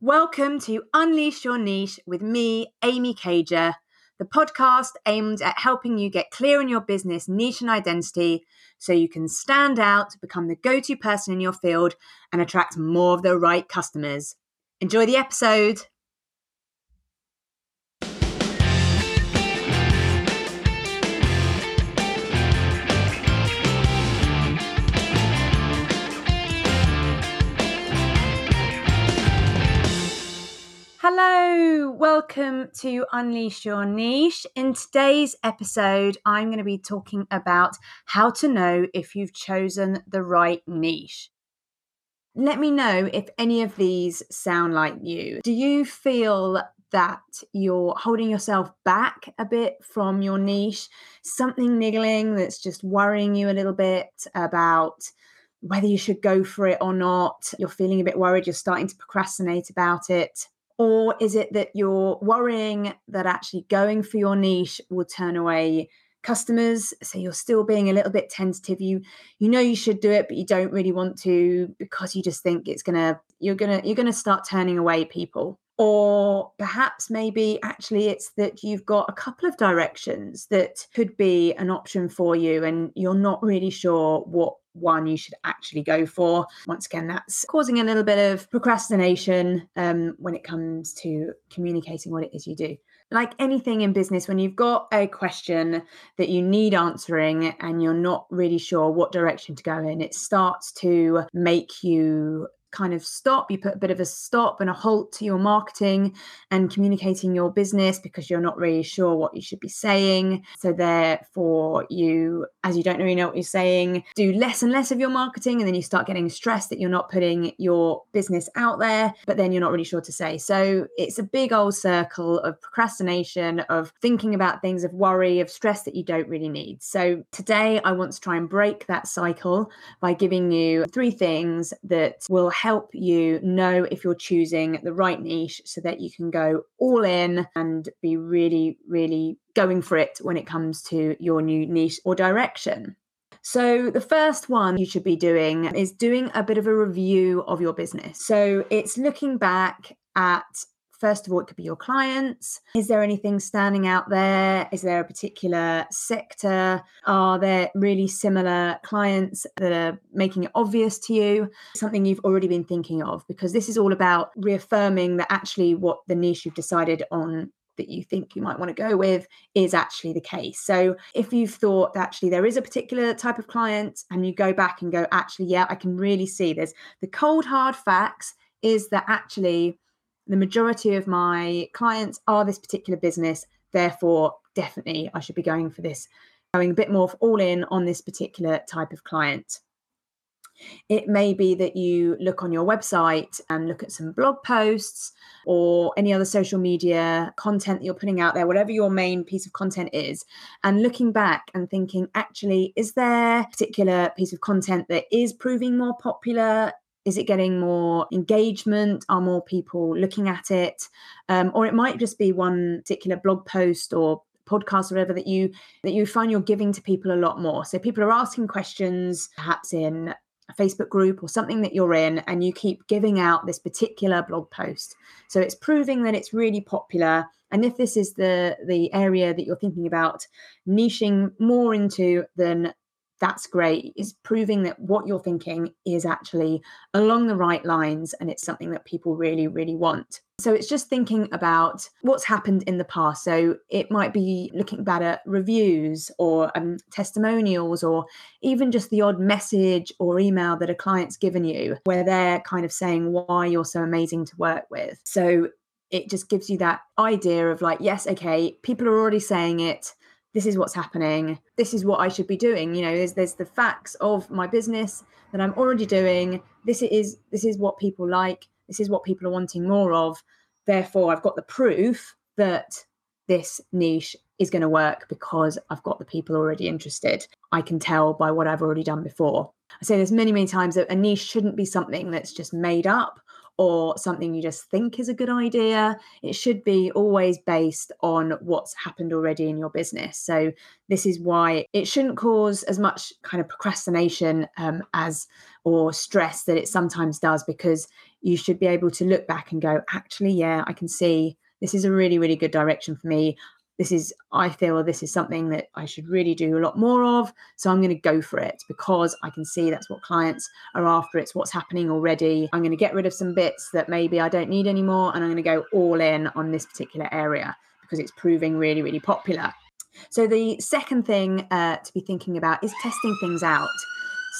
Welcome to Unleash Your Niche with me, Amy Cager, the podcast aimed at helping you get clear in your business niche and identity so you can stand out, become the go to person in your field, and attract more of the right customers. Enjoy the episode. Hello, welcome to Unleash Your Niche. In today's episode, I'm going to be talking about how to know if you've chosen the right niche. Let me know if any of these sound like you. Do you feel that you're holding yourself back a bit from your niche? Something niggling that's just worrying you a little bit about whether you should go for it or not? You're feeling a bit worried, you're starting to procrastinate about it or is it that you're worrying that actually going for your niche will turn away customers? So you're still being a little bit tentative. You you know you should do it but you don't really want to because you just think it's gonna you're gonna you're gonna start turning away people or perhaps maybe actually it's that you've got a couple of directions that could be an option for you and you're not really sure what one you should actually go for. Once again, that's causing a little bit of procrastination um, when it comes to communicating what it is you do. Like anything in business, when you've got a question that you need answering and you're not really sure what direction to go in, it starts to make you kind of stop. You put a bit of a stop and a halt to your marketing and communicating your business because you're not really sure what you should be saying. So, therefore, you, as you don't really know what you're saying, do less and less of your marketing. And then you start getting stressed that you're not putting your business out there, but then you're not really sure to say. So, it's a big old circle of procrastination, of thinking about things, of worry, of stress that you don't really need. So, today I want to try and break that cycle by giving you three things that will help you know if you're choosing the right niche so that you can go all in and be really, really going for it when it comes to your new niche or direction. So, the first one you should be doing is doing a bit of a review of your business. So, it's looking back at First of all, it could be your clients. Is there anything standing out there? Is there a particular sector? Are there really similar clients that are making it obvious to you? Something you've already been thinking of, because this is all about reaffirming that actually what the niche you've decided on that you think you might want to go with is actually the case. So if you've thought that actually there is a particular type of client and you go back and go, actually, yeah, I can really see this. the cold hard facts is that actually the majority of my clients are this particular business. Therefore, definitely I should be going for this, going a bit more all in on this particular type of client. It may be that you look on your website and look at some blog posts or any other social media content that you're putting out there, whatever your main piece of content is, and looking back and thinking, actually, is there a particular piece of content that is proving more popular? Is it getting more engagement? Are more people looking at it? Um, or it might just be one particular blog post or podcast or whatever that you that you find you're giving to people a lot more. So people are asking questions, perhaps in a Facebook group or something that you're in, and you keep giving out this particular blog post. So it's proving that it's really popular. And if this is the the area that you're thinking about niching more into, then that's great. Is proving that what you're thinking is actually along the right lines and it's something that people really really want. So it's just thinking about what's happened in the past. So it might be looking back at reviews or um, testimonials or even just the odd message or email that a client's given you where they're kind of saying why you're so amazing to work with. So it just gives you that idea of like yes okay people are already saying it this is what's happening. This is what i should be doing. You know there's there's the facts of my business that i'm already doing. This is this is what people like. This is what people are wanting more of. Therefore i've got the proof that this niche is going to work because i've got the people already interested. I can tell by what i've already done before. I say there's many many times that a niche shouldn't be something that's just made up or something you just think is a good idea. It should be always based on what's happened already in your business. So, this is why it shouldn't cause as much kind of procrastination um, as or stress that it sometimes does because you should be able to look back and go, actually, yeah, I can see this is a really, really good direction for me. This is, I feel this is something that I should really do a lot more of. So I'm going to go for it because I can see that's what clients are after. It's what's happening already. I'm going to get rid of some bits that maybe I don't need anymore. And I'm going to go all in on this particular area because it's proving really, really popular. So the second thing uh, to be thinking about is testing things out.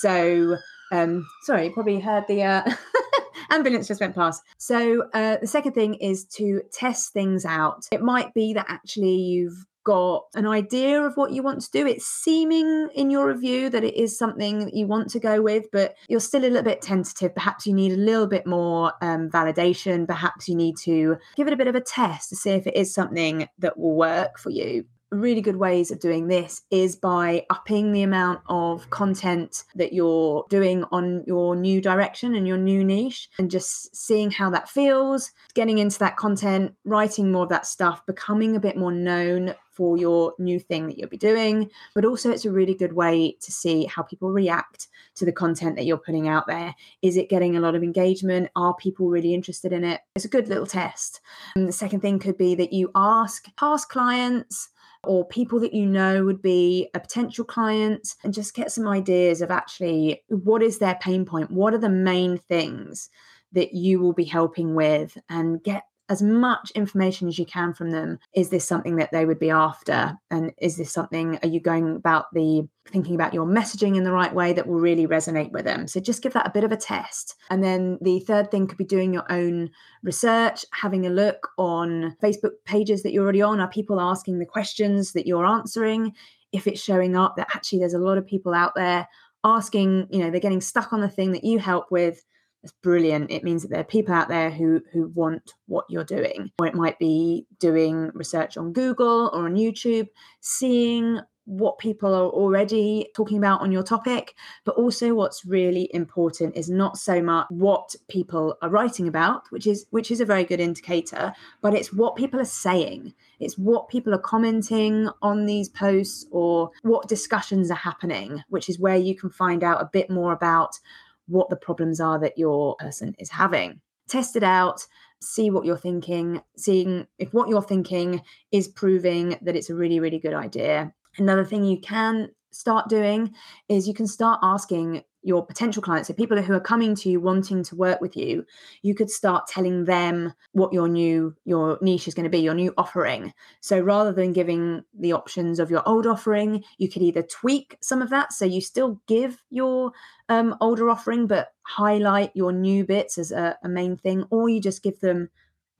So, um, sorry, you probably heard the uh, ambulance just went past. So uh, the second thing is to test things out. It might be that actually you've got an idea of what you want to do. It's seeming in your review that it is something that you want to go with, but you're still a little bit tentative. Perhaps you need a little bit more um, validation. Perhaps you need to give it a bit of a test to see if it is something that will work for you really good ways of doing this is by upping the amount of content that you're doing on your new direction and your new niche and just seeing how that feels, getting into that content, writing more of that stuff, becoming a bit more known for your new thing that you'll be doing. But also, it's a really good way to see how people react to the content that you're putting out there. Is it getting a lot of engagement? Are people really interested in it? It's a good little test. And the second thing could be that you ask past clients or people that you know would be a potential client and just get some ideas of actually what is their pain point? What are the main things that you will be helping with and get as much information as you can from them. Is this something that they would be after? And is this something, are you going about the thinking about your messaging in the right way that will really resonate with them? So just give that a bit of a test. And then the third thing could be doing your own research, having a look on Facebook pages that you're already on. Are people asking the questions that you're answering? If it's showing up that actually there's a lot of people out there asking, you know, they're getting stuck on the thing that you help with it's brilliant. It means that there are people out there who who want what you're doing. Or it might be doing research on Google or on YouTube, seeing what people are already talking about on your topic, but also what's really important is not so much what people are writing about, which is which is a very good indicator, but it's what people are saying. It's what people are commenting on these posts or what discussions are happening, which is where you can find out a bit more about what the problems are that your person is having. Test it out, see what you're thinking, seeing if what you're thinking is proving that it's a really, really good idea. Another thing you can start doing is you can start asking your potential clients, so people who are coming to you wanting to work with you, you could start telling them what your new your niche is going to be, your new offering. So rather than giving the options of your old offering, you could either tweak some of that, so you still give your um, older offering, but highlight your new bits as a, a main thing, or you just give them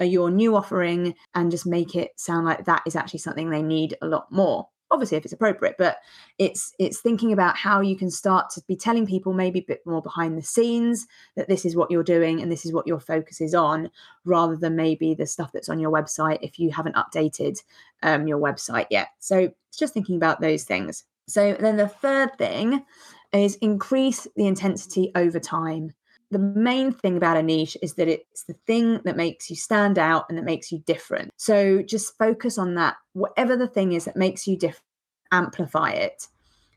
a, your new offering and just make it sound like that is actually something they need a lot more obviously if it's appropriate but it's it's thinking about how you can start to be telling people maybe a bit more behind the scenes that this is what you're doing and this is what your focus is on rather than maybe the stuff that's on your website if you haven't updated um, your website yet. So it's just thinking about those things. So then the third thing is increase the intensity over time the main thing about a niche is that it's the thing that makes you stand out and that makes you different. So just focus on that. Whatever the thing is that makes you different, amplify it.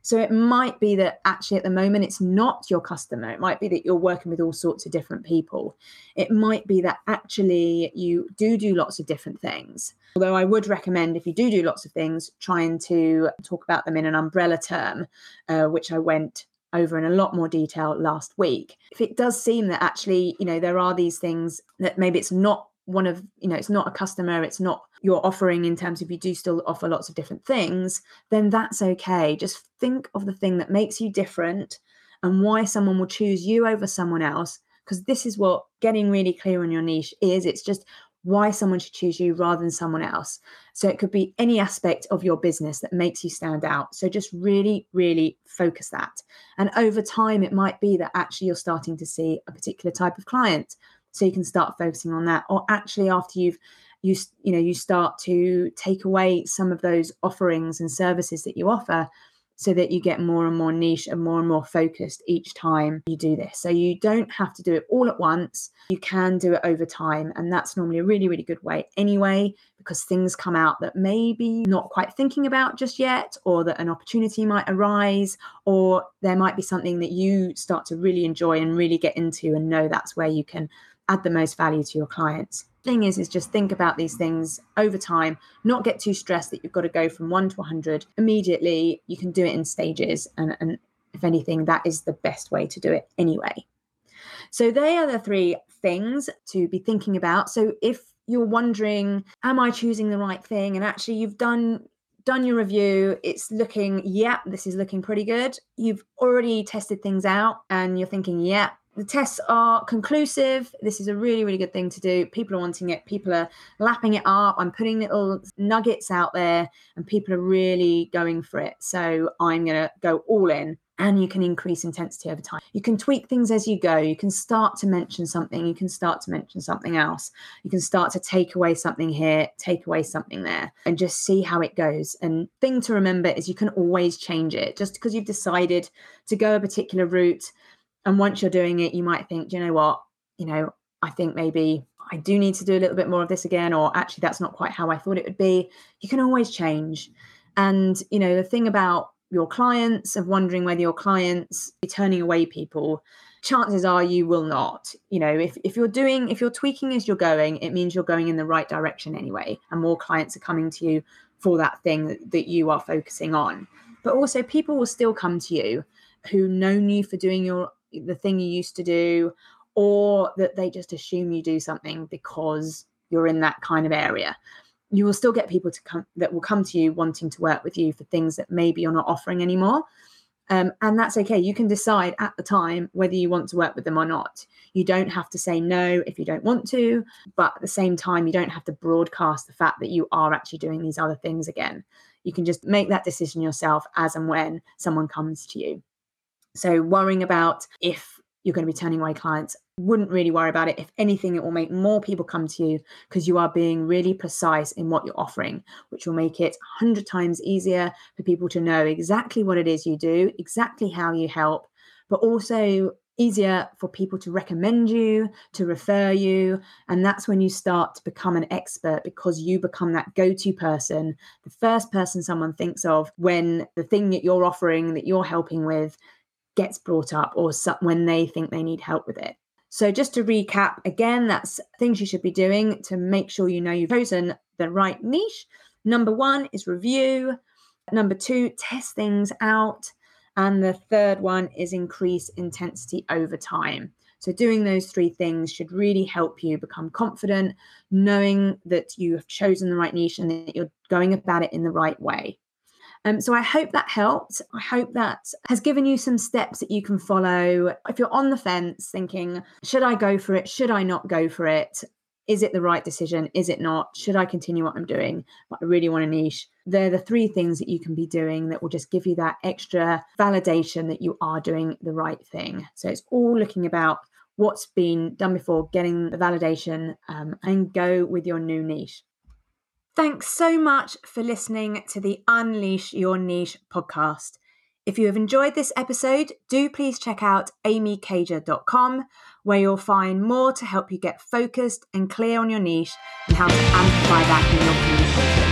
So it might be that actually at the moment it's not your customer. It might be that you're working with all sorts of different people. It might be that actually you do do lots of different things. Although I would recommend if you do do lots of things, trying to talk about them in an umbrella term, uh, which I went over in a lot more detail last week. If it does seem that actually, you know, there are these things that maybe it's not one of, you know, it's not a customer, it's not your offering in terms of you do still offer lots of different things, then that's okay. Just think of the thing that makes you different and why someone will choose you over someone else. Because this is what getting really clear on your niche is. It's just why someone should choose you rather than someone else. So it could be any aspect of your business that makes you stand out. So just really, really focus that. And over time, it might be that actually you're starting to see a particular type of client. So you can start focusing on that. Or actually, after you've you you know you start to take away some of those offerings and services that you offer so that you get more and more niche and more and more focused each time you do this. So you don't have to do it all at once. You can do it over time. And that's normally a really, really good way anyway, because things come out that maybe not quite thinking about just yet, or that an opportunity might arise, or there might be something that you start to really enjoy and really get into and know that's where you can add the most value to your clients. Thing is, is just think about these things over time, not get too stressed that you've got to go from one to 100 immediately. You can do it in stages. And, and if anything, that is the best way to do it anyway. So, they are the three things to be thinking about. So, if you're wondering, am I choosing the right thing? And actually, you've done done your review it's looking yeah this is looking pretty good you've already tested things out and you're thinking yeah the tests are conclusive. This is a really, really good thing to do. People are wanting it. People are lapping it up. I'm putting little nuggets out there, and people are really going for it. So I'm going to go all in. And you can increase intensity over time. You can tweak things as you go. You can start to mention something. You can start to mention something else. You can start to take away something here, take away something there, and just see how it goes. And thing to remember is you can always change it. Just because you've decided to go a particular route and once you're doing it, you might think, you know what, you know, I think maybe I do need to do a little bit more of this again, or actually that's not quite how I thought it would be. You can always change. And, you know, the thing about your clients of wondering whether your clients be turning away people, chances are you will not. You know, if, if you're doing, if you're tweaking as you're going, it means you're going in the right direction anyway. And more clients are coming to you for that thing that, that you are focusing on. But also people will still come to you who known you for doing your the thing you used to do, or that they just assume you do something because you're in that kind of area. You will still get people to come that will come to you wanting to work with you for things that maybe you're not offering anymore. Um, and that's okay. You can decide at the time whether you want to work with them or not. You don't have to say no if you don't want to, but at the same time, you don't have to broadcast the fact that you are actually doing these other things again. You can just make that decision yourself as and when someone comes to you. So, worrying about if you're going to be turning away clients, wouldn't really worry about it. If anything, it will make more people come to you because you are being really precise in what you're offering, which will make it 100 times easier for people to know exactly what it is you do, exactly how you help, but also easier for people to recommend you, to refer you. And that's when you start to become an expert because you become that go to person, the first person someone thinks of when the thing that you're offering, that you're helping with, gets brought up or when they think they need help with it. So, just to recap again, that's things you should be doing to make sure you know you've chosen the right niche. Number one is review. Number two, test things out. And the third one is increase intensity over time. So, doing those three things should really help you become confident, knowing that you have chosen the right niche and that you're going about it in the right way. Um, so I hope that helped. I hope that has given you some steps that you can follow. If you're on the fence thinking, should I go for it? Should I not go for it? Is it the right decision? Is it not? Should I continue what I'm doing? But I really want a niche. They're the three things that you can be doing that will just give you that extra validation that you are doing the right thing. So it's all looking about what's been done before, getting the validation, um, and go with your new niche. Thanks so much for listening to the Unleash Your Niche podcast. If you have enjoyed this episode, do please check out amycager.com, where you'll find more to help you get focused and clear on your niche and how to amplify that in your communication.